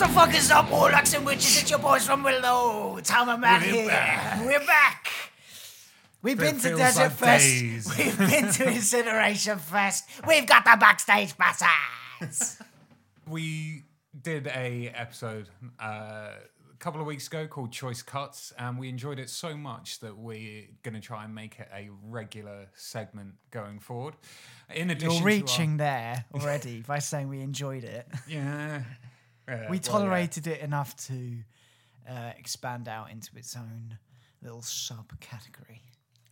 the fuck is up, warlocks and witches? It's your boys from below. Tom and Matt We're here. back. We're back. We've It been to Desert like Fest. days. We've been to Incineration Fest. We've got the backstage passes. we did a episode uh, a couple of weeks ago called Choice Cuts, and we enjoyed it so much that we're going to try and make it a regular segment going forward. In addition, You're to reaching there already by saying we enjoyed it. yeah, Yeah, We well, tolerated it enough to uh, expand out into its own little subcategory.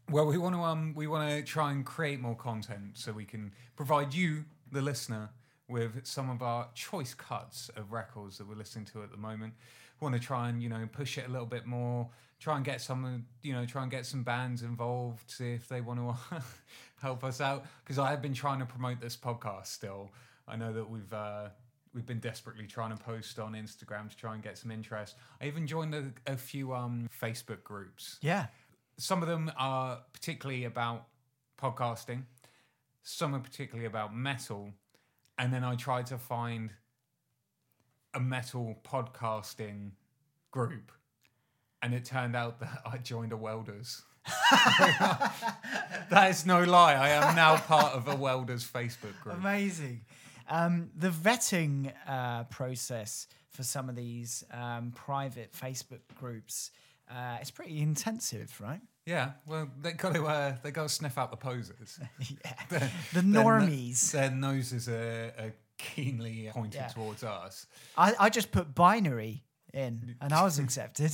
Well, we want to um, we want to try and create more content so we can provide you, the listener, with some of our choice cuts of records that we're listening to at the moment. We want to try and you know push it a little bit more. Try and get some, you know, try and get some bands involved, see if they want to help us out. Because I have been trying to promote this podcast still. I know that we've uh, we've been desperately trying to post on Instagram to try and get some interest. I even joined a, a few um, Facebook groups Yeah. some of them are particularly about podcasting some are particularly about metal and then i tried to find a metal podcasting group and it turned out that i joined a welders that is no lie i am now part of a welders facebook group Amazing. Um, the vetting uh, process for some of these um, private Facebook groups uh, is pretty intensive, right? yeah well they got to uh, they got to sniff out the posers yeah. Their- The their no- normies. their noses are, are keenly pointed Yeah. towards us I, I just put binary in and I was accepted.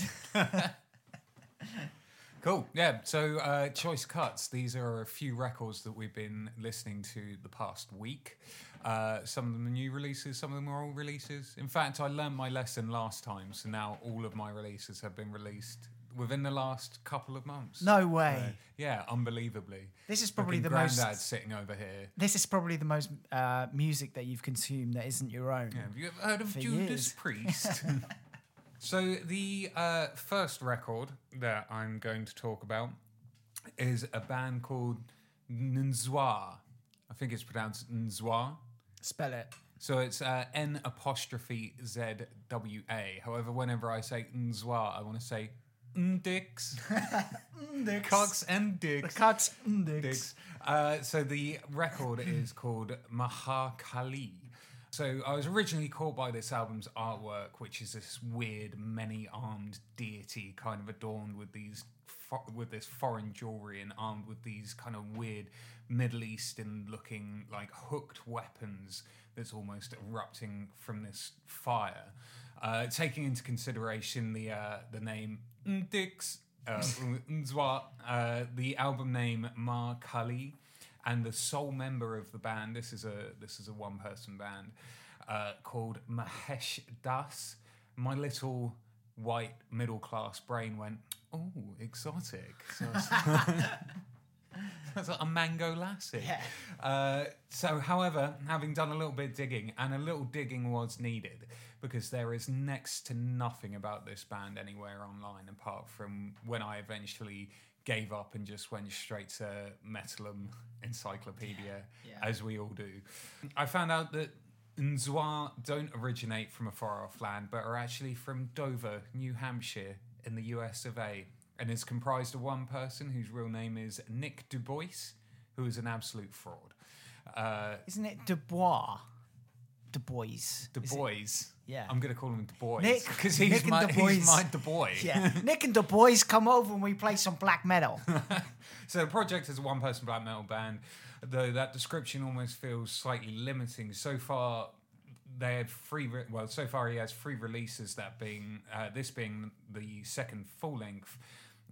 Cool. Yeah. So, uh, choice cuts. These are a few records that we've been listening to the past week. Uh, some of them are new releases. Some of them are old releases. In fact, I learned my lesson last time, so now all of my releases have been released within the last couple of months. No way. Uh, yeah, unbelievably. This is probably Fucking the most- granddad sitting over here. This is probably the most uh, music that you've consumed that isn't your own. Yeah, have you ever heard of Judas years. Priest? so the uh, first record that I'm going to talk about is a band called N'zwaa. I think it's pronounced N'zwaa. Spell it. So it's uh, N apostrophe Z W A. However, whenever I say N'zwaa, I want to say Ndix. Cocks and The dicks. Index. Dicks. Uh, so the record is called Maha Kali. So I was originally caught by this album's artwork, which is this weird, many-armed deity, kind of adorned with these fo- with this foreign jewelry and armed with these kind of weird Middle Eastern-looking, like hooked weapons that's almost erupting from this fire. Uh, taking into consideration the uh, the name Ndix, uh, uh, the album name Ma Kali, and the sole member of the band. This is a this is a one person band uh, called Mahesh Das. My little white middle class brain went, oh, exotic. So That's like a mango lassie. Yeah. Uh, so, however, having done a little bit of digging, and a little digging was needed because there is next to nothing about this band anywhere online apart from when I eventually gave up and just went straight to Metallum Encyclopedia, Yeah. as we all do. I found out that N'zwaa don't originate from a far off land, but are actually from Dover, New Hampshire, in the US of A, and is comprised of one person whose real name is Nick Dubois, who is an absolute fraud. Uh, Isn't it Dubois? Du Bois. Is Du Bois. Yeah. I'm going to call him Du Bois. Nick- Because he's, Nick and my, Du he's my Du Bois. Yeah. Nick and boys come over and we play some black metal. So the project is a one-person black metal band, though that description almost feels slightly limiting. So far, they had three. Re- well, so far he has three releases. That being uh, this being the second full length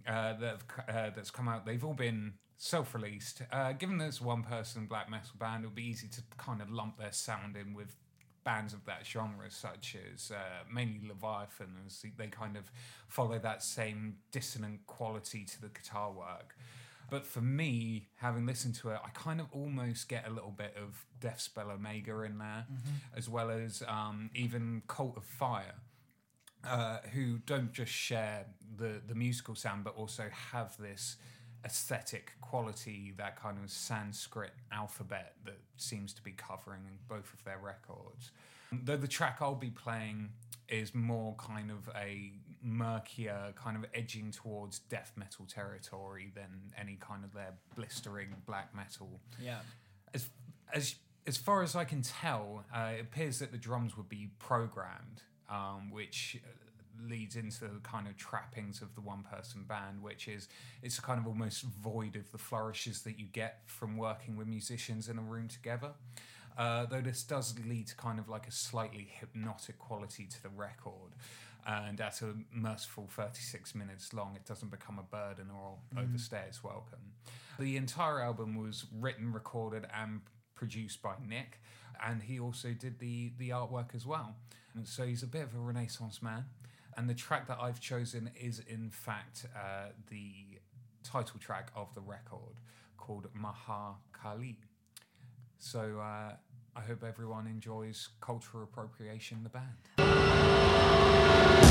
uh, that have uh, that's come out. They've all been self-released. Uh, given that it's one-person black metal band, it would be easy to kind of lump their sound in with bands of that genre, such as uh, mainly Leviathan, as they kind of follow that same dissonant quality to the guitar work. But for me, having listened to it, I kind of almost get a little bit of Deathspell Omega in there, as well as um, even Cult of Fire. Uh, who don't just share the, the musical sound, but also have this aesthetic quality, that kind of Sanskrit alphabet that seems to be covering both of their records. Though the track I'll be playing is more kind of a murkier, kind of edging towards death metal territory than any kind of their blistering black metal. Yeah. As as as far as I can tell, uh, it appears that the drums would be programmed, um, which uh, leads into the kind of trappings of the one-person band, which is it's kind of almost void of the flourishes that you get from working with musicians in a room together. Uh, though this does lead to kind of like a slightly hypnotic quality to the record. And at a merciful 36 minutes long, it doesn't become a burden or overstay its welcome. The entire album was written, recorded, and produced by Nick, and he also did the, the artwork as well. And so he's a bit of a Renaissance man. And the track that I've chosen is, in fact, uh, the title track of the record called Maha Kali. So uh, I hope everyone enjoys Cultural Appropriation, the band.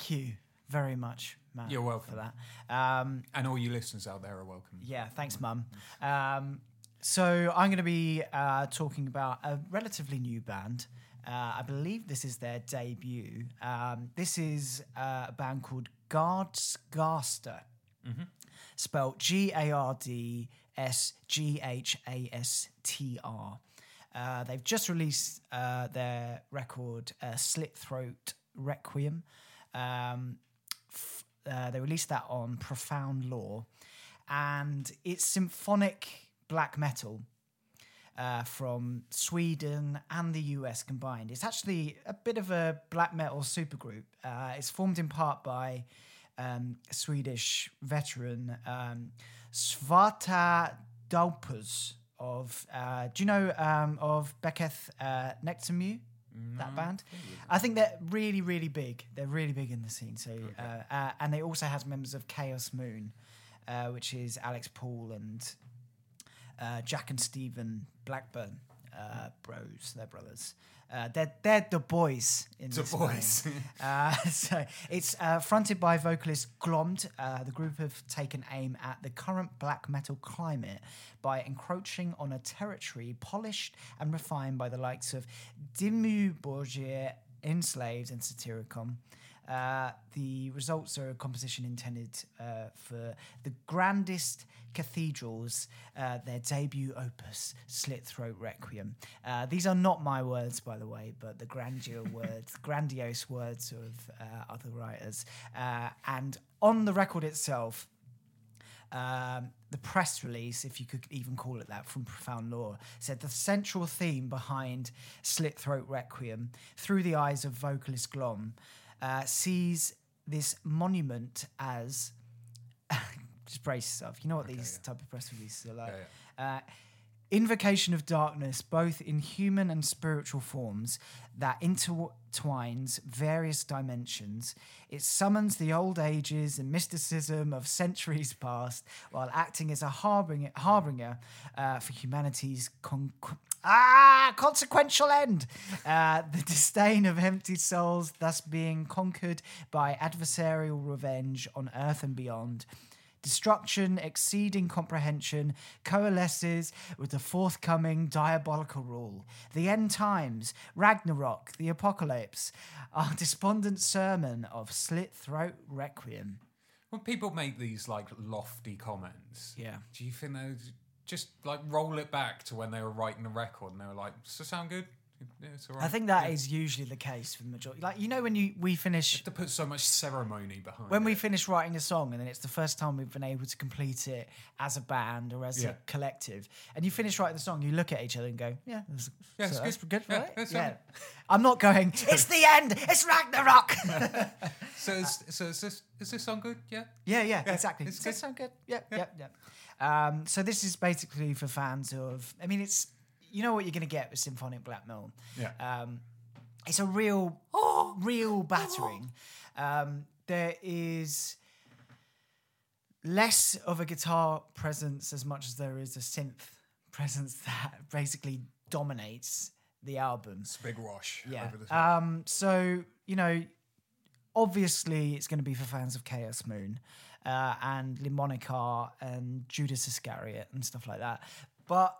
Thank you very much, Matt. You're welcome. for that. Um, And all you listeners out there are welcome. yeah, thanks, Mum. Um, so I'm going to be uh, talking about a relatively new band. Uh, I believe this is their debut. Um, this is uh, a band called Guards Garster, spelled G A R D S G H A S T R. Uh, they've just released uh, their record, uh, Slit Throat Requiem. Um, f- uh, they released that on Profound Lore, and it's symphonic black metal uh, from Sweden and the US combined. It's actually a bit of a black metal supergroup. Uh, it's formed in part by um, Swedish veteran um, Svarta Daupers of. Uh, do you know um, of Beketh uh? That band, I think they're really, really big. They're really big in the scene. So, uh, uh, and they also has members of Chaos Moon, uh, which is Alex Poole and uh, Jack and Stephen Blackburn, uh, bros, they're brothers. Uh, they're they're the boys in The boys. Uh, so it's uh, fronted by vocalist Glomd. Uh, the group have taken aim at the current black metal climate by encroaching on a territory polished and refined by the likes of Dimmu Borgir, Enslaved, and Satyricon. Uh, the results are a composition intended uh, for the grandest cathedrals, uh, their debut opus, Slit Throat Requiem. Uh, these are not my words, by the way, but the grandeur words, grandiose words of uh, other writers. Uh, and on the record itself, um, the press release, if you could even call it that, from Profound Lore, said the central theme behind Slit Throat Requiem, through the eyes of vocalist Glom, uh, sees this monument as. just brace yourself. You know what these type of press releases are like. Uh, invocation of darkness, both in human and spiritual forms, that intertwines various dimensions. It summons the old ages and mysticism of centuries past, while acting as a harbinger, harbinger uh, for humanity's con- ah consequential end. Uh, the disdain of empty souls, thus being conquered by adversarial revenge on earth and beyond. Destruction exceeding comprehension coalesces with the forthcoming diabolical rule. The end times, Ragnarok, the apocalypse, our despondent sermon of slit throat requiem. When people make these like lofty comments, Yeah. do you think would just like roll it back to when they were writing the record and they were like, "Does it sound good?" Yeah, it's all right. I think that is usually the case for the majority. Like you know when you we finish to put so much ceremony behind. when we finish writing a song and then it's the first time we've been able to complete it as a band or as Yeah. a collective and you finish writing the song you look at each other and go yeah Yeah, so it's good. good Yeah, right it's yeah i'm not going it's the end it's ragnarok so is, so is this is this song good? Yeah. yeah yeah exactly it's does good. sound good yeah yeah yeah um, so this is basically for fans of i mean it's you know what you're going to get with symphonic black metal Yeah. um, it's a real, real battering. Um, there is less of a guitar presence as much as there is a synth presence that basically dominates the album. It's a big wash. Yeah. Over the top. Um, so you know, obviously it's going to be for fans of Chaos Moon uh, and Limbonic Art and Judas Iscariot and stuff like that. But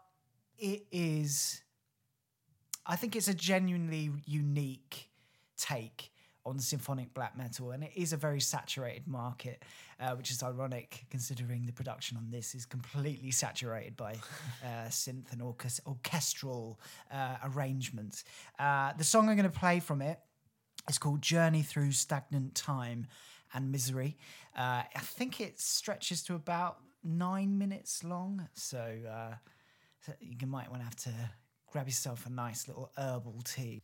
it is, I think it's a genuinely unique take on symphonic black metal, and it is a very saturated market, uh, which is ironic considering the production on this is completely saturated by uh, synth and orchest- orchestral uh, arrangements. Uh, the song I'm going to play from it is called Journey Through Stagnant Time and Misery. Uh, I think it stretches to about nine minutes long, so, uh, so you might want to have to grab yourself a nice little herbal tea.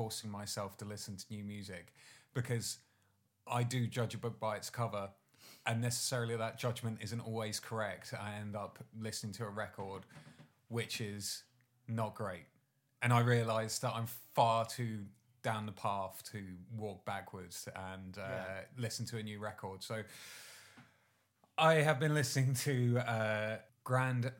Forcing myself to listen to new music because I do judge a book by its cover, and necessarily that judgment isn't always correct. I end up listening to a record which is not great, and I realise that I'm far too down the path to walk backwards and uh, Yeah. listen to a new record. So I have been listening to uh, Grand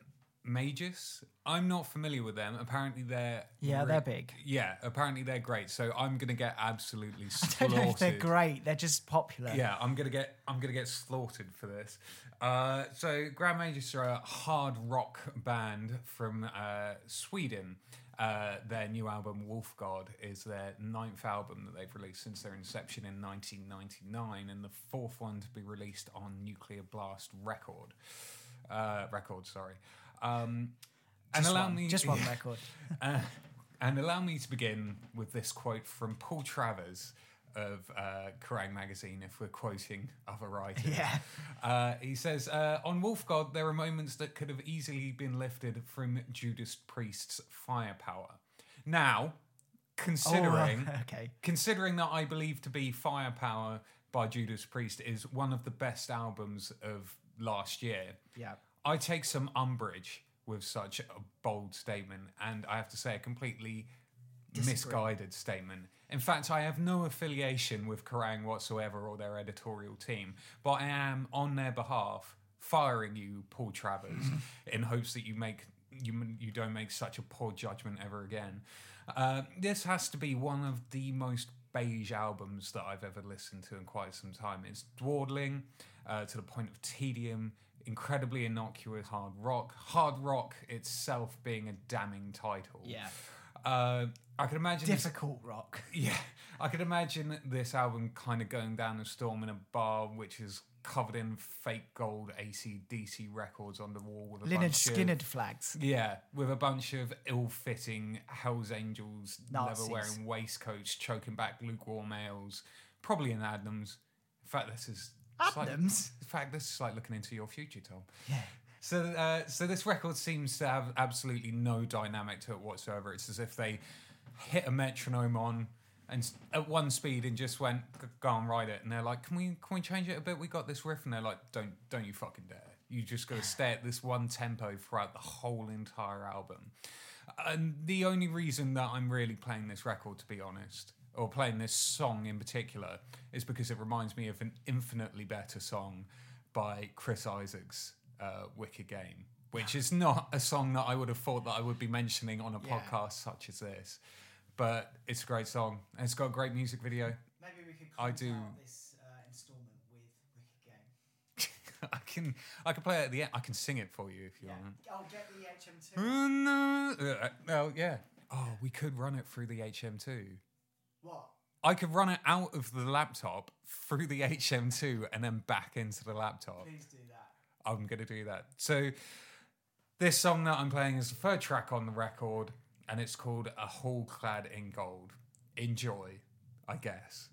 Magus. I'm not familiar with them. Apparently they're Yeah, they're big. Yeah, apparently they're great. So I'm gonna get absolutely I slaughtered. don't know if they're great. They're just popular. Yeah, I'm gonna get I'm gonna get slaughtered for this. Uh, so Grand Magus are a hard rock band from uh, Sweden. Uh, their new album Wolf God is their ninth album that they've released since their inception in 1999, and the fourth one to be released on Nuclear Blast Record. Uh, record, sorry. Um, and Just allow one, me just one record. uh, and allow me to begin with this quote from Paul Travers of uh, Kerrang magazine, if we're quoting other writers. Yeah. Uh, he says, uh, On Wolf God, there are moments that could have easily been lifted from Judas Priest's firepower. Now, considering Oh, okay. considering that I believe to be Firepower by Judas Priest is one of the best albums of last year, Yeah. I take some umbrage with such a bold statement, and I have to say, a completely Disagree. misguided statement. In fact, I have no affiliation with Kerrang whatsoever or their editorial team, but I am on their behalf firing you, Paul Travers, in hopes that you make you you don't make such a poor judgment ever again. Uh, this has to be one of the most beige albums that I've ever listened to in quite some time. It's dawdling uh, to the point of tedium, incredibly innocuous hard rock. Hard rock itself being a damning title. Yeah. Uh, I can imagine this- Difficult rock. yeah, I could imagine this album kind of going down a storm in a bar, which is covered in fake gold ACDC records on the wall with a Leonard of flags. yeah, with a bunch of ill-fitting Hell's Angels Nazis. leather-wearing waistcoats choking back lukewarm ales, probably in Adams. In fact, this is it's like- in fact, this is like looking into your future, Tom. Yeah. So, uh, so this record seems to have absolutely no dynamic to it whatsoever. It's as if they hit a metronome on and at one speed and just went, "Go and ride it." And they're like, "Can we, can we change it a bit? We got this riff." And they're like, "Don't, don't you fucking dare! You just got to stay at this one tempo throughout the whole entire album." And the only reason that I'm really playing this record, to be honest, or playing this song in particular, is because it reminds me of an infinitely better song by Chris Isaacs, uh, "Wicked Game," which is not a song that I would have thought that I would be mentioning on a Yeah. podcast such as this. But it's a great song, and it's got a great music video. Maybe we could I do- this uh, installment with Wicked Game. I can, I can play it at the end. I can sing it for you if you want. I'll get the HM2. Oh, no. Uh, Oh yeah. Oh, we could run it through the HM2. What? I could run it out of the laptop through the HM2 and then back into the laptop. Please do that. I'm going to do that. So, this song that I'm playing is the third track on the record, and it's called A Hall Clad in Gold. Enjoy, I guess.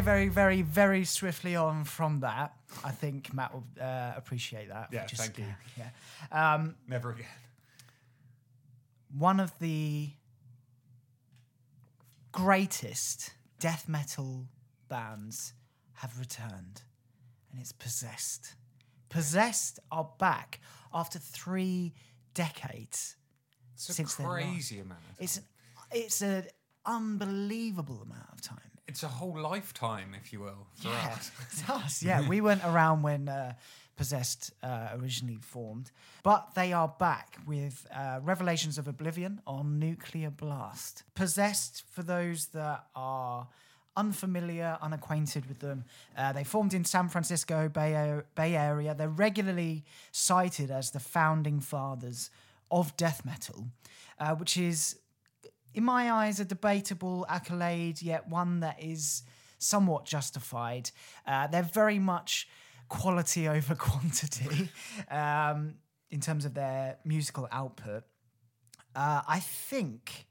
Very, very, very, very swiftly on from that. I think Matt will uh, appreciate that. Yeah, Just- thank you. Yeah. Um, Never again. one of the greatest death metal bands have returned, and it's Possessed. Possessed are back after three decades. It's a Since crazy amount. Of It's it's an unbelievable amount of time. It's a whole lifetime, if you will, for Yeah, us. it's us. Yeah, we weren't around when uh, Possessed uh, originally formed, but they are back with uh, Revelations of Oblivion on Nuclear Blast. Possessed, for those that are unfamiliar, unacquainted with them, uh, they formed in San Francisco Bay, Bay Area. They're regularly cited as the founding fathers of death metal, uh, which is in my eyes, a debatable accolade, yet one that is somewhat justified. Uh, they're very much quality over quantity um, in terms of their musical output. Uh, I think,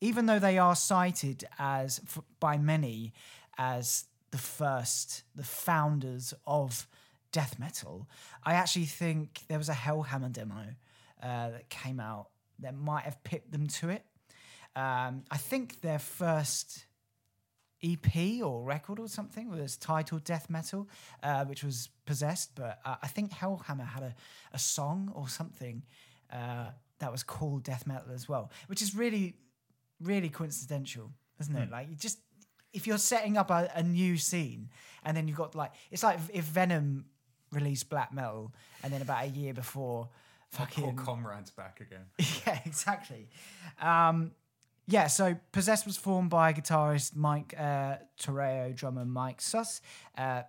even though they are cited as by many as the first, the founders of death metal, I actually think there was a Hellhammer demo uh, that came out that might have pipped them to it. Um, I think their first EP or record or something was titled Death Metal, uh, which was possessed. But uh, I think Hellhammer had a, a song or something uh, that was called Death Metal as well, which is really, really coincidental, isn't it? Like you just if you're setting up a, a new scene and then you've got like it's like if Venom released black metal and then about a year before Poor comrades back again. yeah, exactly. Um, yeah, so Possessed was formed by guitarist Mike uh, Torrao, drummer Mike Sus. Uh,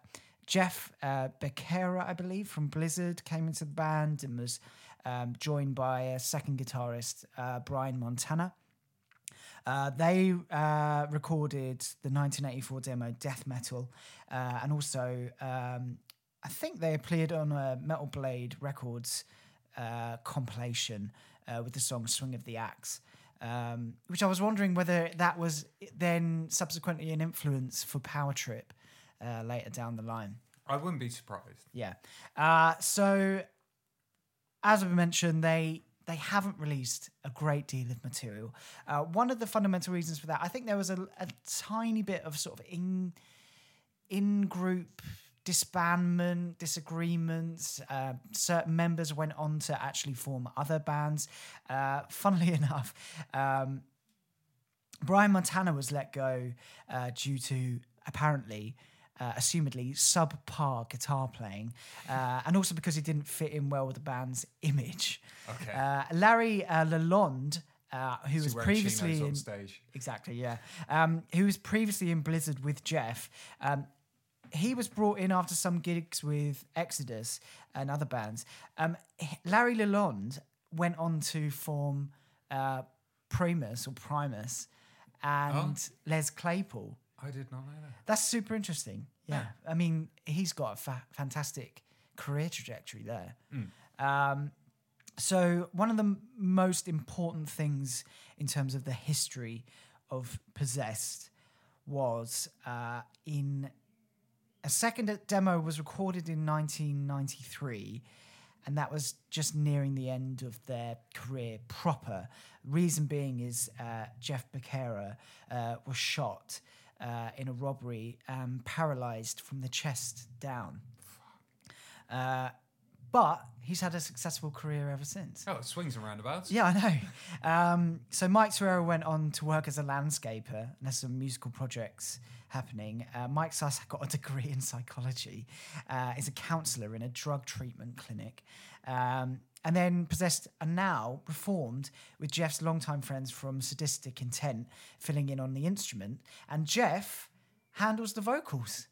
Jeff uh, Becerra, I believe, from Blizzard came into the band and was um, joined by a second guitarist, uh, Brian Montana. Uh, they uh, recorded the 1984 demo Death Metal uh, and also, um, I think they appeared on a Metal Blade Records uh, compilation uh, with the song Swing of the Axe. Um, which I was wondering whether that was then subsequently an influence for Power Trip uh, later down the line. I wouldn't be surprised. Yeah. Uh, so, as I mentioned, they they haven't released a great deal of material. Uh, one of the fundamental reasons for that, I think, there was a, a tiny bit of sort of in in group disbandment, disagreements. Uh, certain members went on to actually form other bands. Uh, funnily enough. Um, Brian Montana was let go uh, due to apparently, uh, assumedly, subpar guitar playing, uh, and also because he didn't fit in well with the band's image. Okay. Uh, Larry uh, Lalonde, uh, who So was previously in, stage. Exactly, yeah. Um, who was previously in Blizzard with Jeff. Um, he was brought in after some gigs with Exodus and other bands. Um, Larry Lalonde went on to form uh, Primus or Primus and Les Claypool. I did not know that. That's super interesting. Yeah. I mean, he's got a fa- fantastic career trajectory there. Um, so, one of the m- most important things in terms of the history of Possessed was uh, in a second demo was recorded in 1993 and that was just nearing the end of their career proper. Reason being is uh, Jeff Becerra uh, was shot uh, in a robbery and paralyzed from the chest down. Uh, but he's had a successful career ever since. Oh, it swings and roundabouts. Yeah, I know. Um, so Mike Torrao went on to work as a landscaper, and there's some musical projects happening. Uh, Mike Sus got a degree in psychology, uh, is a counsellor in a drug treatment clinic, um, and then possessed and now reformed with Jeff's longtime friends from Sadistic Intent filling in on the instrument, and Jeff handles the vocals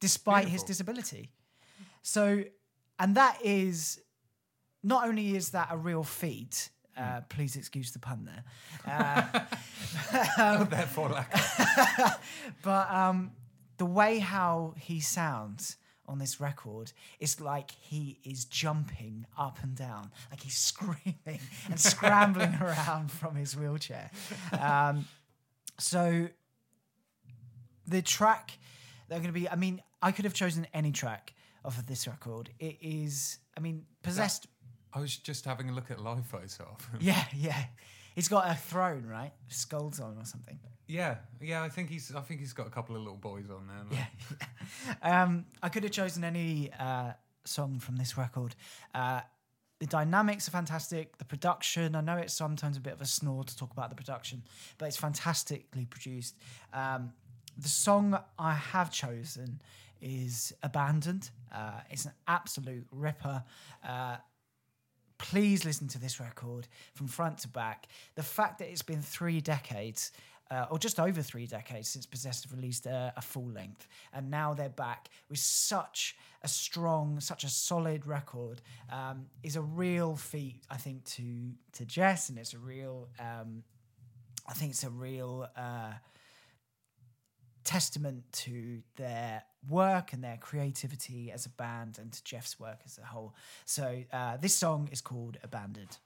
despite his disability. So, and that is not only is that a real feat, uh, please excuse the pun there, uh, Therefore, like, but um, the way how he sounds on this record is like he is jumping up and down, like he's screaming and scrambling around from his wheelchair. Um, so the track they're going to be. I mean, I could have chosen any track off of this record. It is. I mean, possessed. I was just having a look at live photograph. yeah, yeah. He's got a throne, right? Skulls on or something. yeah, yeah. I think he's. I think he's got a couple of little boys on there. Yeah. um, I could have chosen any uh, song from this record. Uh, the dynamics are fantastic. The production, I know it's sometimes a bit of a snore to talk about the production, but it's fantastically produced. Um, the song I have chosen is Abandoned. Uh, it's an absolute ripper. Uh, please listen to this record from front to back. The fact that it's been three decades, uh, or just over three decades since Possessed have released a, a full length, and now they're back with such a strong, such a solid record, um, is a real feat, I think, to to Jess, and it's a real, um, I think it's a real. Uh, testament to their work and their creativity as a band and to Jeff's work as a whole. So uh, this song is called Abandoned.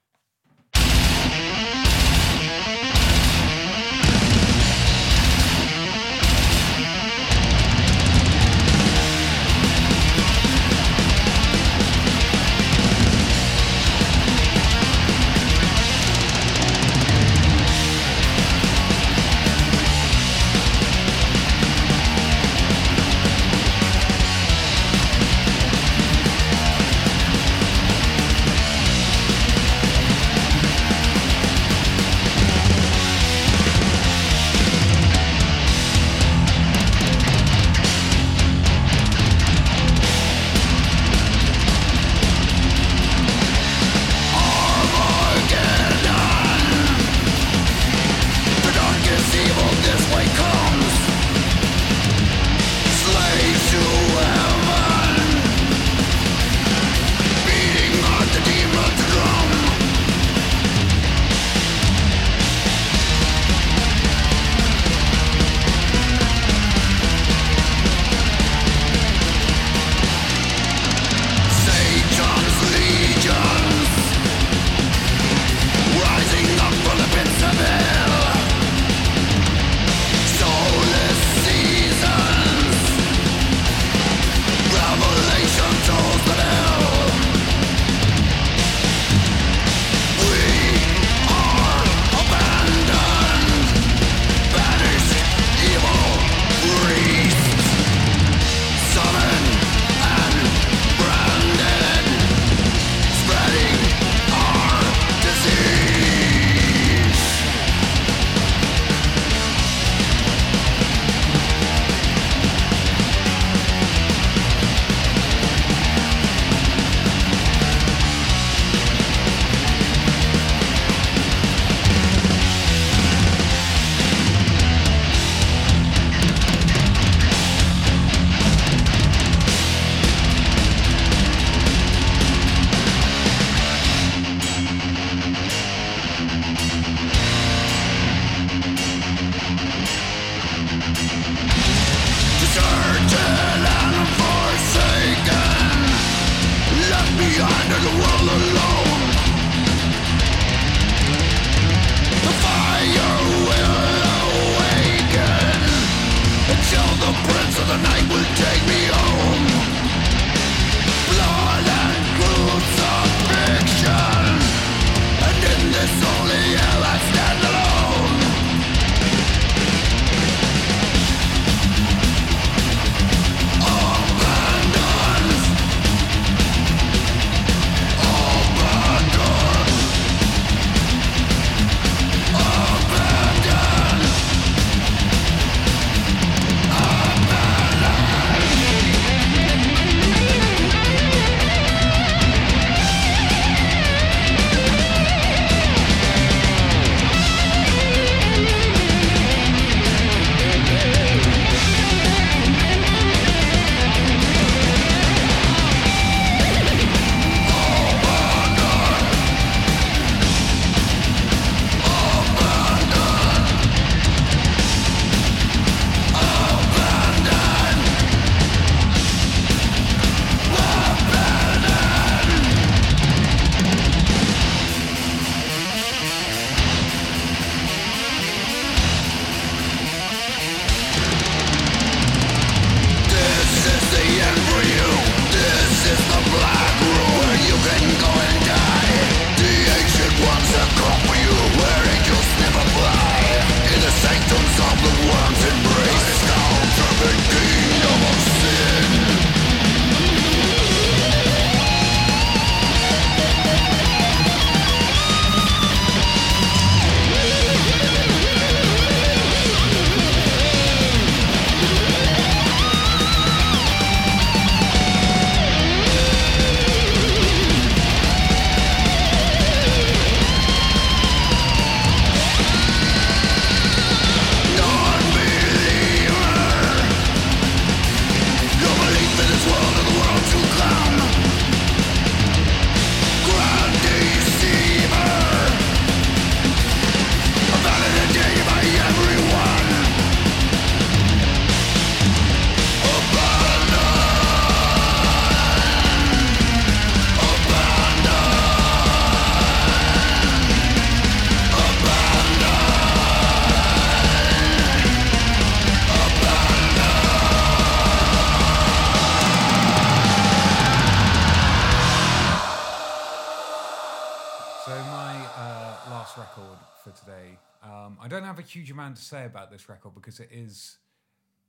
Huge amount to say about this record because it is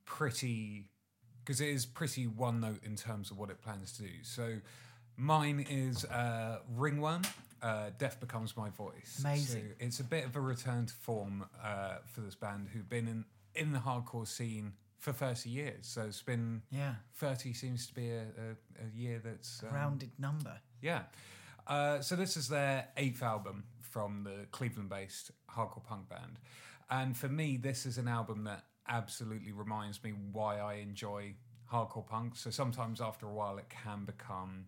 pretty because it is pretty one note in terms of what it plans to do. So mine is uh, Ringworm. Uh, Death becomes my voice. Amazing. So it's a bit of a return to form uh, for this band who've been in in the hardcore scene for 30 years. So it's been Yeah. 30 seems to be a, a, a year that's um, Rounded number. yeah. Uh, so this is their eighth album from the Cleveland-based hardcore punk band, and for me, this is an album that absolutely reminds me why I enjoy hardcore punk. So sometimes after a while, it can become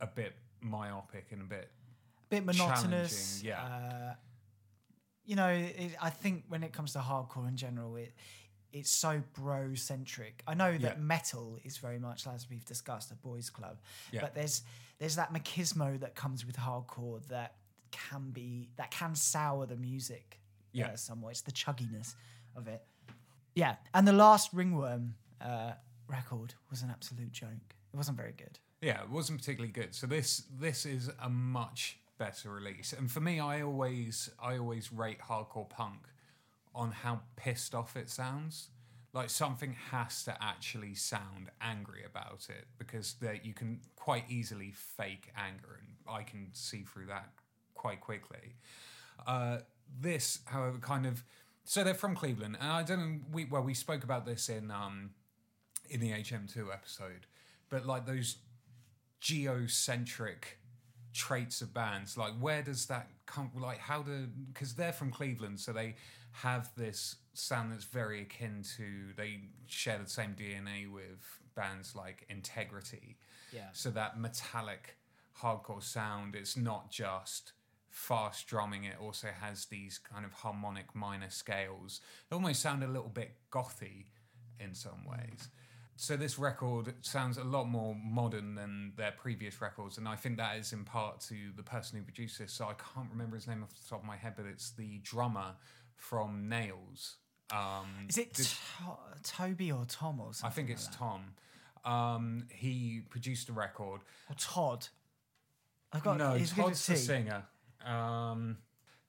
a bit myopic and a bit a bit monotonous. Yeah. Uh, you know, it, I think when it comes to hardcore in general, it it's so bro centric. I know that Yeah. metal is very much, as we've discussed, a boys' club, Yeah. but there's there's that machismo that comes with hardcore that can be that can sour the music. Yeah. uh, somewhat. It's the chugginess of it. Yeah, and the last Ringworm uh, record was an absolute joke. It wasn't very good. Yeah, it wasn't particularly good. So this this is a much better release. And for me, I always I always rate hardcore punk on how pissed off it sounds. Like something has to actually sound angry about it because there you can quite easily fake anger, and I can see through that quite quickly. Uh, this, however, kind of so they're from Cleveland, and I don't know. We well, we spoke about this in um, in the HM2 episode, but like those geocentric traits of bands like where does that come like how do because they're from cleveland so they have this sound that's very akin to they share the same dna with bands like integrity Yeah. so that metallic hardcore sound it's not just fast drumming it also has these kind of harmonic minor scales they almost sound a little bit gothy in some ways so this record sounds a lot more modern than their previous records and i think that is in part to the person who produced this so i can't remember his name off the top of my head but it's the drummer from nails um, Is it To- Toby or Tom or something? i think like it's that? tom um, he produced a record Or Todd. I've got no he's todd's the singer um,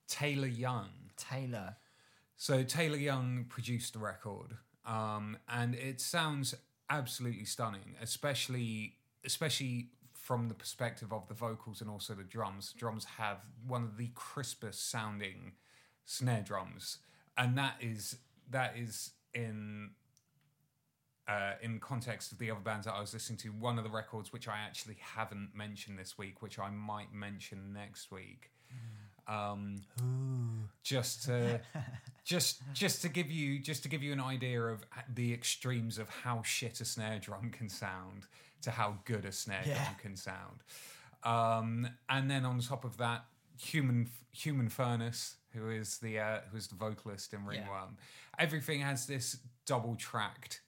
taylor young Taylor. So Taylor Young produced the record, um, and it sounds absolutely stunning, especially especially from the perspective of the vocals and also the drums. Drums have one of the crispest sounding snare drums, and that is that is in uh, in context of the other bands that I was listening to. One of the records which I actually haven't mentioned this week, which I might mention next week. Um, just to just just to give you just to give you an idea of the extremes of how shit a snare drum can sound to how good a snare Yeah. drum can sound. Um, and then on top of that human human furnace who is the uh, who is the vocalist in ringworm everything has this double tracked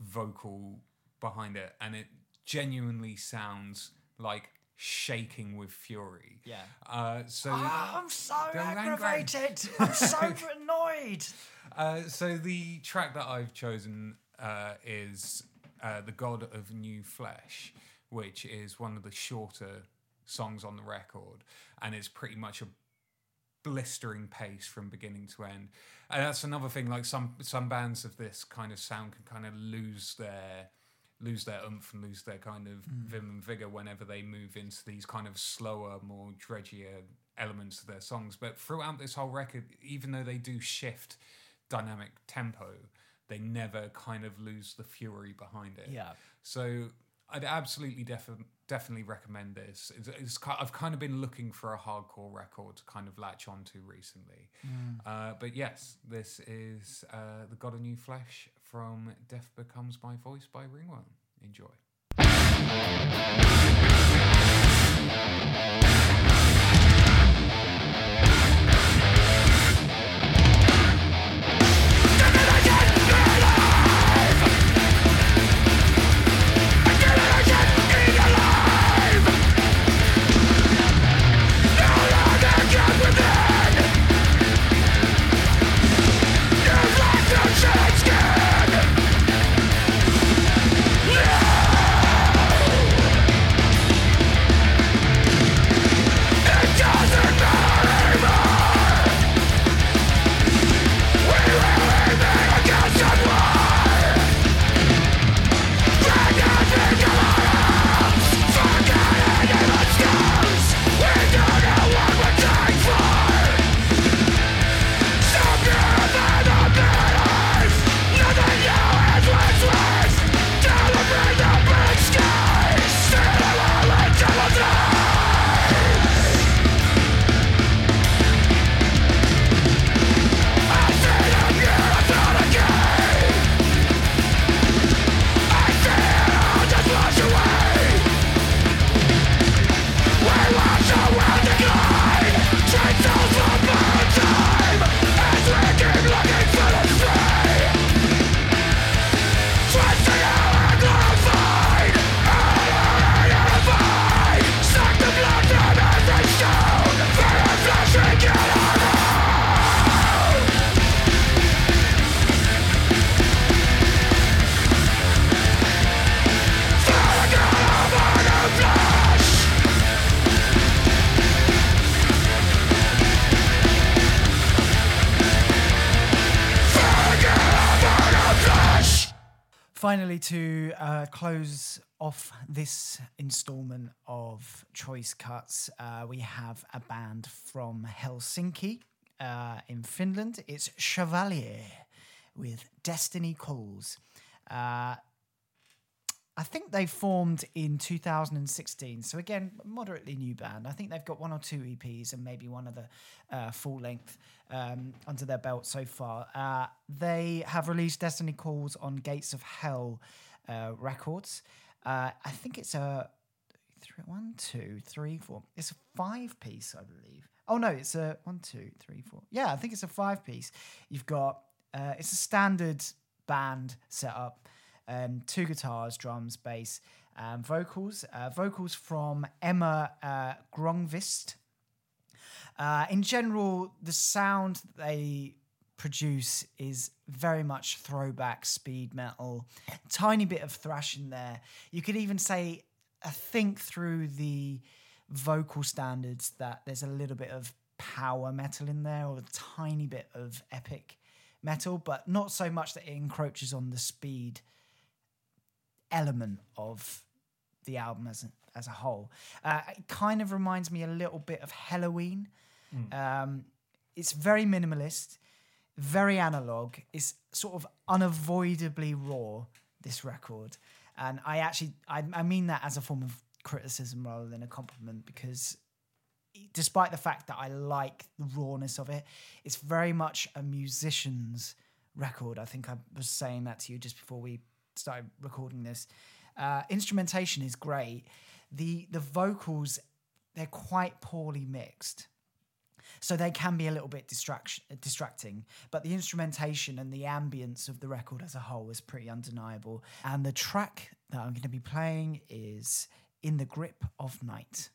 vocal behind it and it genuinely sounds like shaking with fury Yeah. uh, so Ah, I'm so aggravated. I'm so annoyed. Uh, so the track that I've chosen uh, is uh, "The God of New Flesh," which is one of the shorter songs on the record, and it's pretty much a blistering pace from beginning to end. And that's another thing. Like some some bands of this kind of sound can kind of lose their lose their oomph and lose their kind of vim and vigor whenever they move into these kind of slower, more dredgier elements of their songs. But throughout this whole record, even though they do shift dynamic tempo, they never kind of lose the fury behind it. Yeah. So I'd absolutely def- definitely recommend this. It's, it's, I've kind of been looking for a hardcore record to kind of latch onto recently. Uh, but yes, this is uh, The God of New Flesh from Death Becomes My Voice by Ringworm. Enjoy. To uh, close off this installment of Choice Cuts, uh, we have a band from Helsinki uh, in Finland. It's Chevalier with Destiny Calls. I think they formed in 2016. So again, moderately new band. I think they've got one or two EPs and maybe one other uh, full length um, under their belt so far. Uh, they have released Destiny Calls on Gates of Hell uh, Records. Uh, I think it's a three, one, two, three, four. It's a five piece, I believe. Oh no, it's a one, two, three, four. Yeah, I think it's a five piece. You've got uh, it's a standard band setup um, two guitars, drums, bass, um, vocals. Uh, vocals from Emma uh, Grönqvist. Uh, in general, the sound they produce is very much throwback speed metal, tiny bit of thrash in there. You could even say, I think through the vocal standards, that there's a little bit of power metal in there or a tiny bit of epic metal, but not so much that it encroaches on the speed element of the album as a, as a whole. Uh, it kind of reminds me a little bit of Helloween. Um, it's very minimalist, very analog. It's sort of unavoidably raw. This record, and I actually I, I mean that as a form of criticism rather than a compliment because despite the fact that I like the rawness of it, it's very much a musician's record. I think I was saying that to you just before we started recording this. Uh, instrumentation is great. The the vocals they're quite poorly mixed. So they can be a little bit distraction, distracting, but the instrumentation and the ambience of the record as a whole is pretty undeniable. And the track that I'm going to be playing is "In the Grip of Night."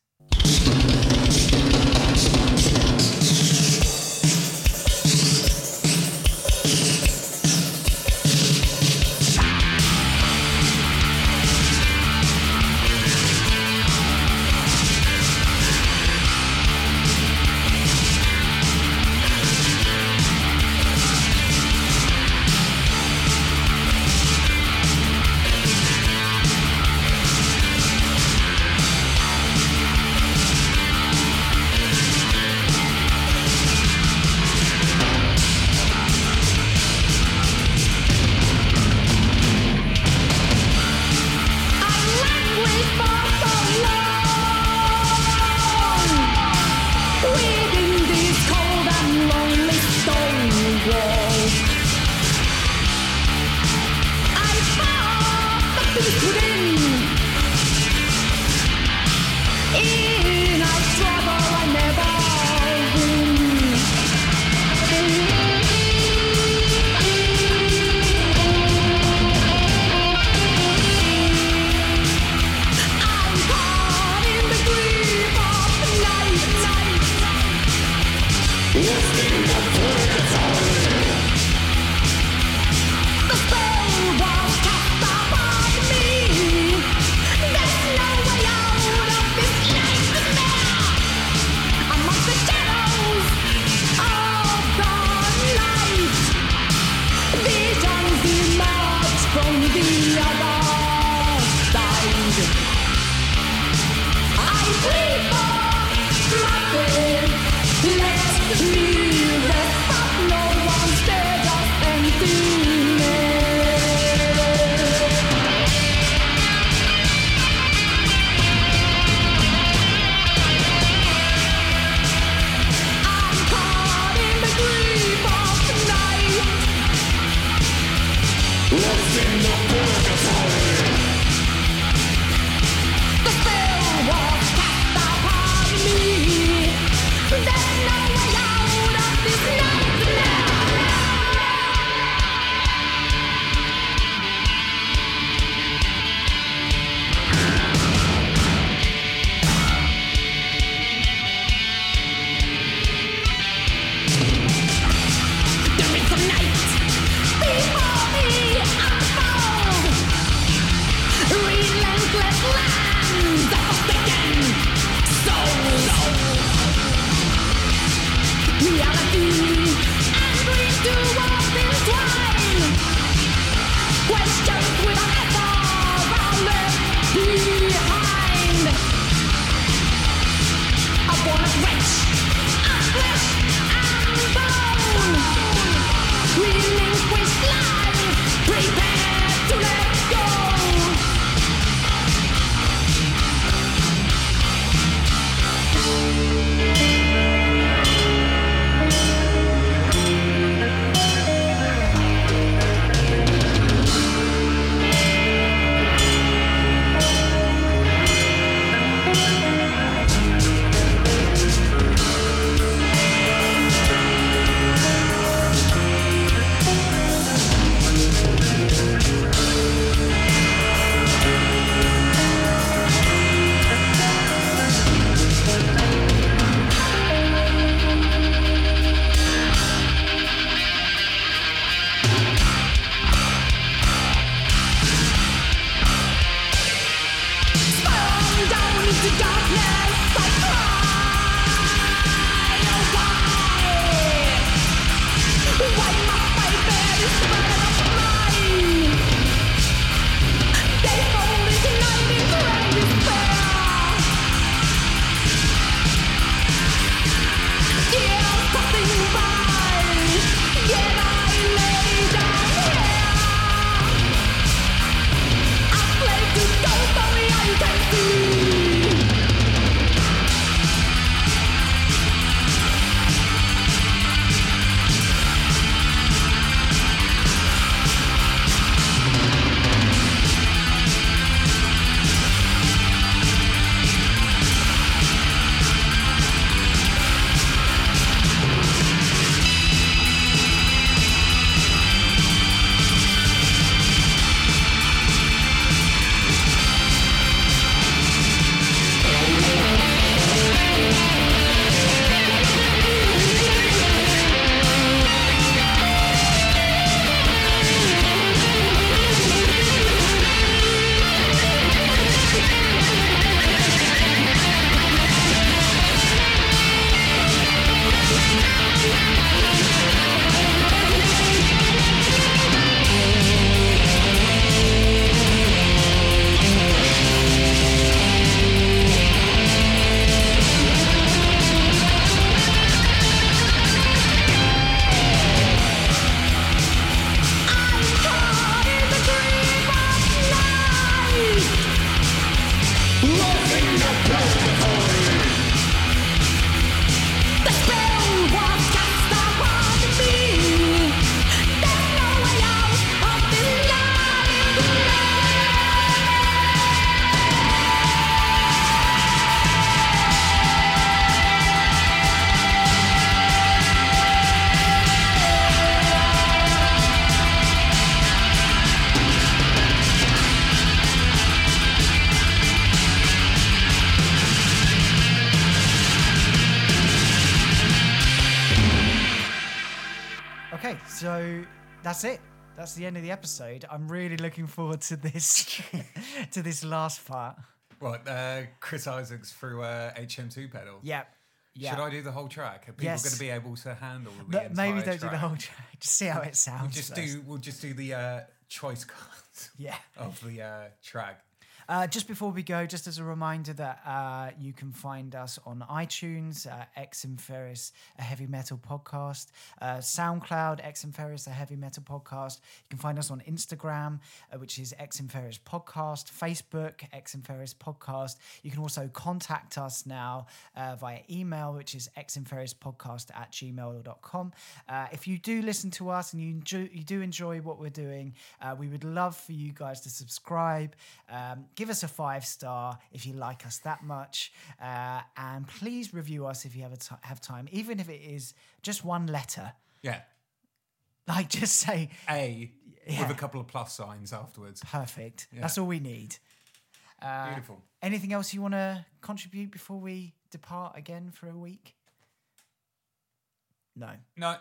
That's the end of the episode. I'm really looking forward to this to this last part. What? Uh, Chris Isaak's through uh, HM2 pedal. Yeah. Yeah. Should I do the whole track? Are people Yes. going to be able to handle the But entire maybe don't do the whole track. Just see how it sounds. We'll just first. do. We'll just do the uh, choice cards Yeah. of the uh, track. Uh, just before we go, just as a reminder that uh, you can find us on iTunes, uh, X and Ferris, a heavy metal podcast, uh, SoundCloud, X and Ferris, a heavy metal podcast. You can find us on Instagram, uh, which is X and Ferris podcast, Facebook, X and Ferris podcast. You can also contact us now uh, via email, which is X and Ferris podcast at gmail.com. Uh, if you do listen to us and you, enjoy, you do enjoy what we're doing, we would love for you guys to subscribe. Um, give us a five star if you like us that much. Uh, and please review us if you have, a have time, even if it is just one letter. Yeah. Like, just say A Yeah. with a couple of plus signs afterwards. perfect. That's all we need. Uh, Beautiful. Anything else you want to contribute before we depart again for a week? No. No.